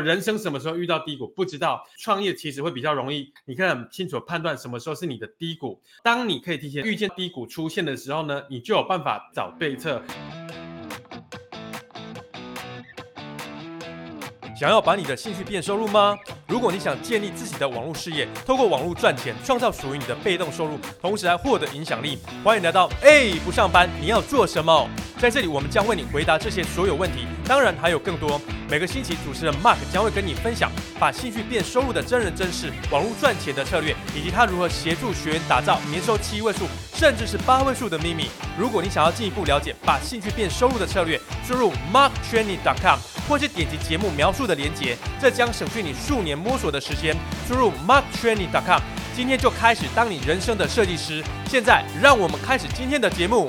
人生什么时候遇到低谷不知道，创业其实会比较容易，你可以很清楚判断什么时候是你的低谷。当你可以提前预见低谷出现的时候呢，你就有办法找对策。想要把你的兴趣变收入吗？如果你想建立自己的网络事业，透过网络赚钱，创造属于你的被动收入，同时还获得影响力，欢迎来到 A 不上班，你要做什么？在这里，我们将为你回答这些所有问题，当然还有更多。每个星期，主持人 Mark 将会跟你分享把兴趣变收入的真人真事、网络赚钱的策略，以及他如何协助学员打造年收七位数甚至是八位数的秘密。如果你想要进一步了解把兴趣变收入的策略，输入 marktraining.com 或是点击节目描述的连接，这将省去你数年摸索的时间。输入 marktraining.com，今天就开始当你人生的设计师。现在，让我们开始今天的节目。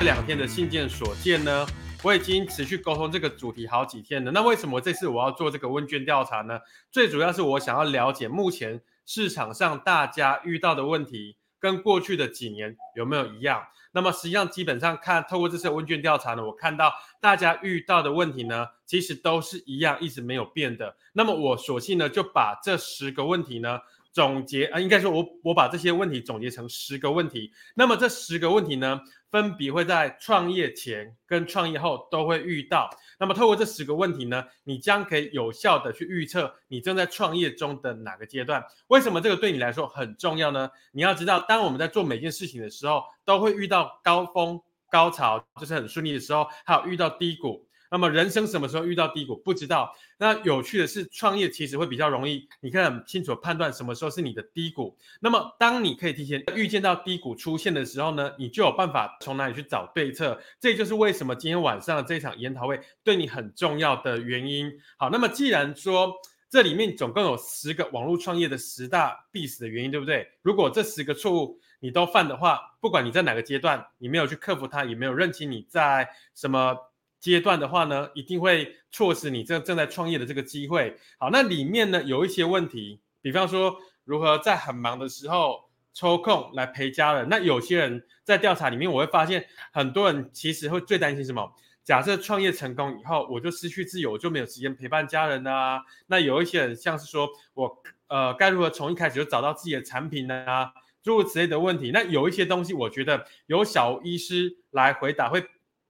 这两天的信件所见呢，我已经持续沟通这个主题好几天了。那为什么这次我要做这个问卷调查呢？最主要是我想要了解目前市场上大家遇到的问题跟过去的几年有没有一样。那么实际上基本上看透过这次问卷调查呢，我看到大家遇到的问题呢，其实都是一样，一直没有变的。那么我索性呢就把这十个问题呢。总结啊，应该说我我把这些问题总结成十个问题。那么这十个问题呢，分别会在创业前跟创业后都会遇到。那么透过这十个问题呢，你将可以有效的去预测你正在创业中的哪个阶段。为什么这个对你来说很重要呢？你要知道，当我们在做每件事情的时候，都会遇到高峰、高潮，就是很顺利的时候，还有遇到低谷。那么人生什么时候遇到低谷不知道。那有趣的是，创业其实会比较容易，你可以很清楚判断什么时候是你的低谷。那么当你可以提前预见到低谷出现的时候呢，你就有办法从哪里去找对策。这就是为什么今天晚上的这场研讨会对你很重要的原因。好，那么既然说这里面总共有十个网络创业的十大必死的原因，对不对？如果这十个错误你都犯的话，不管你在哪个阶段，你没有去克服它，也没有认清你在什么。阶段的话呢，一定会错失你正正在创业的这个机会。好，那里面呢有一些问题，比方说如何在很忙的时候抽空来陪家人。那有些人在调查里面，我会发现很多人其实会最担心什么？假设创业成功以后，我就失去自由，我就没有时间陪伴家人啊。那有一些人像是说我呃该如何从一开始就找到自己的产品呢？啊，诸如此类的问题。那有一些东西，我觉得由小医师来回答会。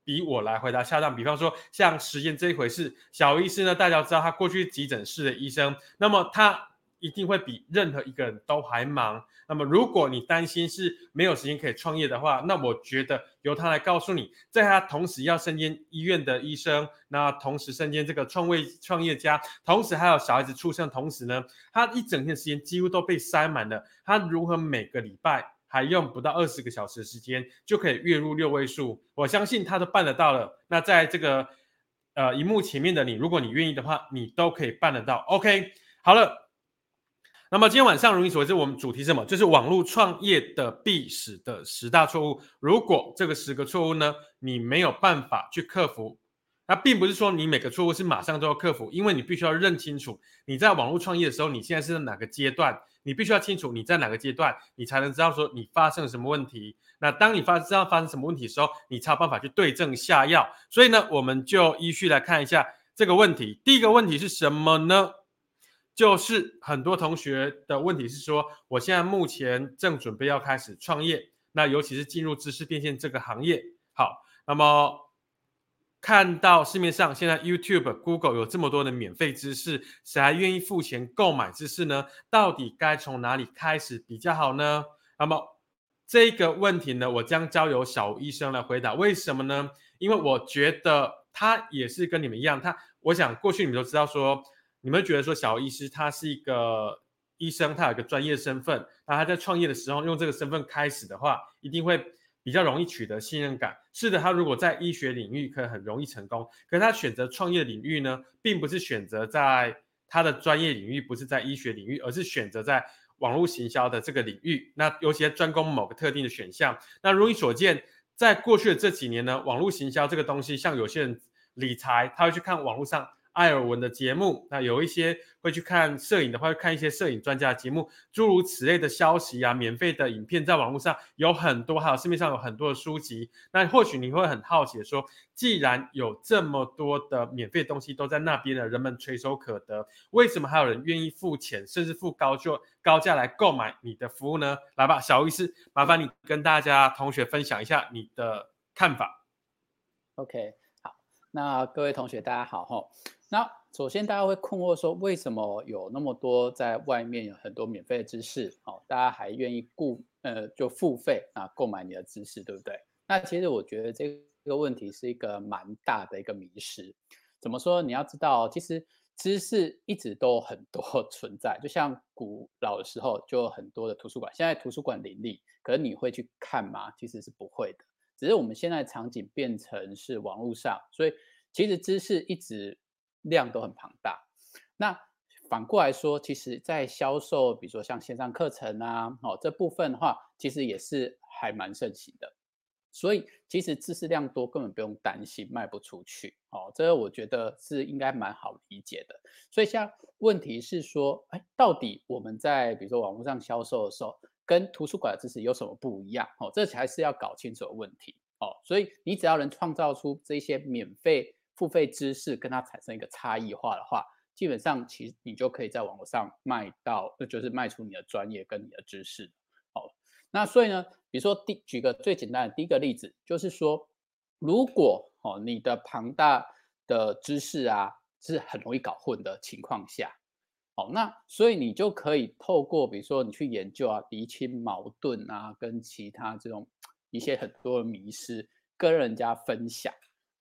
比我来回答恰当。比方说，像时间这一回事，小医师呢，大家知道他过去急诊室的医生，那么他一定会比任何一个人都还忙。那么，如果你担心是没有时间可以创业的话，那我觉得由他来告诉你，在他同时要身兼医院的医生，那同时身兼这个创位创业家，同时还有小孩子出生，同时呢，他一整天时间几乎都被塞满了。他如何每个礼拜？还用不到二十个小时的时间就可以月入六位数，我相信他都办得到了。那在这个呃荧幕前面的你，如果你愿意的话，你都可以办得到。OK，好了。那么今天晚上如你所知，我们主题是什么？就是网络创业的必死的十大错误。如果这个十个错误呢，你没有办法去克服，那并不是说你每个错误是马上都要克服，因为你必须要认清楚你在网络创业的时候，你现在是在哪个阶段。你必须要清楚你在哪个阶段，你才能知道说你发生了什么问题。那当你发知道发生什么问题的时候，你才有办法去对症下药。所以呢，我们就依序来看一下这个问题。第一个问题是什么呢？就是很多同学的问题是说，我现在目前正准备要开始创业，那尤其是进入知识变现这个行业。好，那么。看到市面上现在 YouTube、Google 有这么多的免费知识，谁还愿意付钱购买知识呢？到底该从哪里开始比较好呢？那么这个问题呢，我将交由小医生来回答。为什么呢？因为我觉得他也是跟你们一样，他我想过去你们都知道说，你们觉得说小医师他是一个医生，他有个专业身份，那他在创业的时候用这个身份开始的话，一定会。比较容易取得信任感。是的，他如果在医学领域可以很容易成功，可是他选择创业领域呢，并不是选择在他的专业领域，不是在医学领域，而是选择在网络行销的这个领域。那尤其专攻某个特定的选项。那如你所见，在过去的这几年呢，网络行销这个东西，像有些人理财，他会去看网络上艾尔文的节目，那有一些会去看摄影的话，会看一些摄影专家的节目，诸如此类的消息啊，免费的影片在网络上有很多，还有市面上有很多的书籍。那或许你会很好奇说，既然有这么多的免费东西都在那边了，人们垂手可得，为什么还有人愿意付钱，甚至付高就高价来购买你的服务呢？来吧，小医师，麻烦你跟大家同学分享一下你的看法。OK，那各位同学大家好哈。那首先，大家会困惑说，为什么有那么多在外面有很多免费的知识，哦，大家还愿意雇呃就付费啊购买你的知识，对不对？那其实我觉得这个问题是一个蛮大的一个迷失。怎么说？你要知道，其实知识一直都很多 存在，就像古老的时候就有很多的图书馆，现在图书馆林立，可是你会去看吗？其实是不会的。只是我们现在场景变成是网络上，所以其实知识一直。量都很庞大，那反过来说，其实，在销售，比如说像线上课程啊，哦，这部分的话，其实也是还蛮盛行的。所以，其实知识量多，根本不用担心卖不出去。哦，这个我觉得是应该蛮好理解的。所以，像问题是说，哎，到底我们在比如说网络上销售的时候，跟图书馆的知识有什么不一样？哦，这才是要搞清楚的问题。哦，所以你只要能创造出这些免费。付费知识跟它产生一个差异化的话，基本上其实你就可以在网络上卖到，就是卖出你的专业跟你的知识。好，那所以呢，比如说第举个最简单的第一个例子，就是说，如果哦你的庞大的知识啊是很容易搞混的情况下，好，那所以你就可以透过比如说你去研究啊，厘清矛盾啊，跟其他这种一些很多的迷失跟人家分享。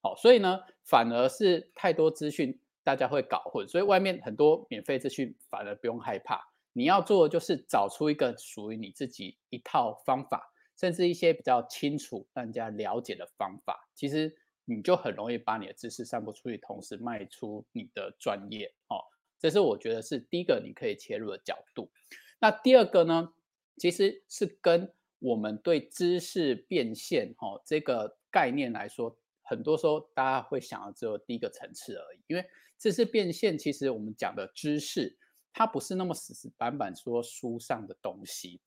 好，所以呢，反而是太多资讯，大家会搞混。所以外面很多免费资讯，反而不用害怕。你要做的就是找出一个属于你自己一套方法，甚至一些比较清楚、让人家了解的方法。其实你就很容易把你的知识散播出去，同时卖出你的专业。哦，这是我觉得是第一个你可以切入的角度。那第二个呢，其实是跟我们对知识变现哦这个概念来说。很多时候，大家会想到只有第一个层次而已，因为知识变现，其实我们讲的知识，它不是那么死死板板说书上的东西。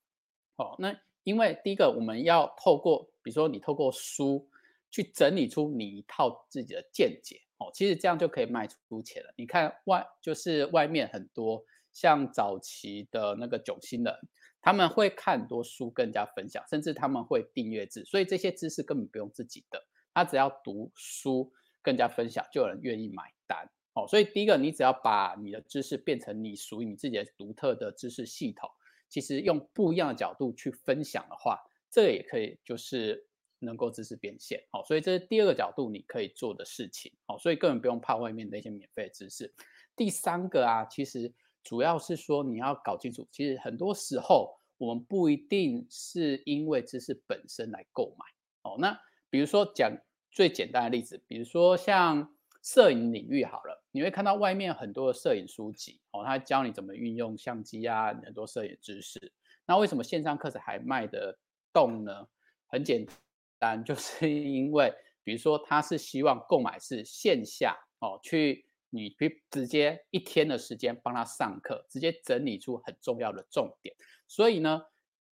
哦，那因为第一个，我们要透过，比如说你透过书去整理出你一套自己的见解，哦，其实这样就可以卖出钱了。你看外，就是外面很多像早期的那个囧星人，他们会看很多书跟人家分享，甚至他们会订阅制，所以这些知识根本不用自己的。他只要读书，更加分享，就有人愿意买单。哦，所以第一个，你只要把你的知识变成你属于你自己的独特的知识系统，其实用不一样的角度去分享的话，这个也可以就是能够知识变现。哦，所以这是第二个角度你可以做的事情。哦，所以根本不用怕外面那些免费知识。第三个啊，其实主要是说你要搞清楚，其实很多时候我们不一定是因为知识本身来购买。哦，那。比如说讲最简单的例子，比如说像摄影领域好了，你会看到外面很多的摄影书籍哦，他教你怎么运用相机啊，很多摄影知识。那为什么线上课程还卖得动呢？很简单，就是因为比如说他是希望购买是线下哦，去你直接一天的时间帮他上课，直接整理出很重要的重点。所以呢，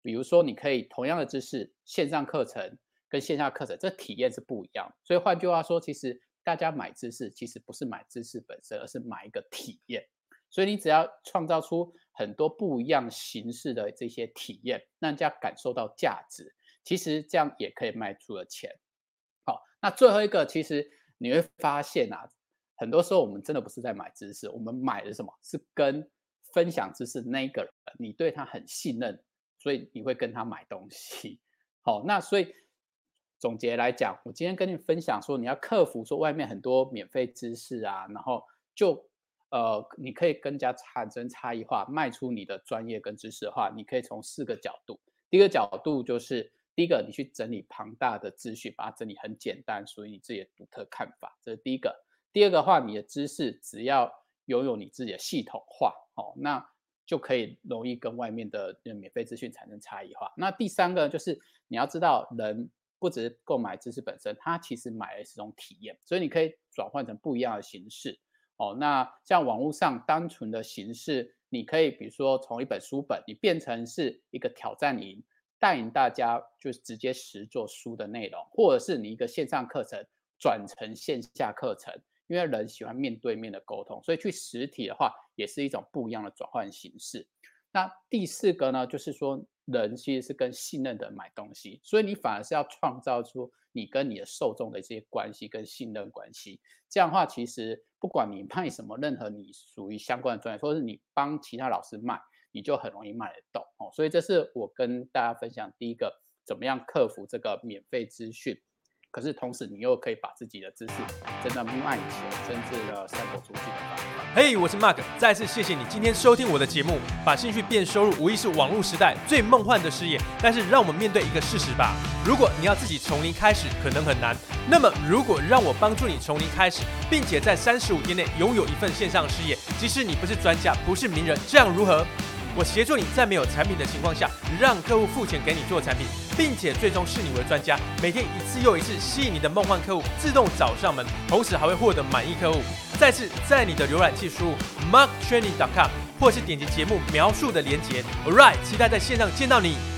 比如说你可以同样的知识线上课程。跟线下课程这体验是不一样，所以换句话说，其实大家买知识其实不是买知识本身，而是买一个体验。所以你只要创造出很多不一样形式的这些体验，让人家感受到价值，其实这样也可以卖出了钱。好，那最后一个，其实你会发现啊，很多时候我们真的不是在买知识，我们买的什么？是跟分享知识那个人，你对他很信任，所以你会跟他买东西。好，那所以。总结来讲，我今天跟你分享说，你要克服说外面很多免费知识啊，然后就呃，你可以更加产生差异化，卖出你的专业跟知识的话，你可以从四个角度。第一个角度就是，第一个，你去整理庞大的资讯，把它整理很简单，属于你自己的独特看法，这是第一个。第二个话，你的知识只要拥有你自己的系统化，哦，那就可以容易跟外面的免费资讯产生差异化。那第三个就是你要知道人。不只是购买知识本身，它其实买的是一种体验，所以你可以转换成不一样的形式哦。那像网络上单纯的形式，你可以比如说从一本书本，你变成是一个挑战营，带领大家就直接实做书的内容，或者是你一个线上课程转成线下课程，因为人喜欢面对面的沟通，所以去实体的话也是一种不一样的转换形式。那第四个呢，就是说人其实是跟信任的人买东西，所以你反而是要创造出你跟你的受众的这些关系跟信任关系。这样的话，其实不管你卖什么，任何你属于相关的专业，或是你帮其他老师卖，你就很容易卖得动哦。所以这是我跟大家分享第一个，怎么样克服这个免费资讯。可是同时，你又可以把自己的知识真的卖钱，甚至的散播出去的方法。嘿我是 Mark，再次谢谢你今天收听我的节目。把兴趣变收入，无疑是网络时代最梦幻的事业。但是，让我们面对一个事实吧：如果你要自己从零开始，可能很难。那么，如果让我帮助你从零开始，并且在三十五天内拥有一份线上事业，即使你不是专家，不是名人，这样如何？我协助你在没有产品的情况下，让客户付钱给你做产品，并且最终视你为专家，每天一次又一次吸引你的梦幻客户自动找上门，同时还会获得满意客户。再次在你的浏览器输入 marktraining.com，或是点击节目描述的连接。Alright，期待在线上见到你。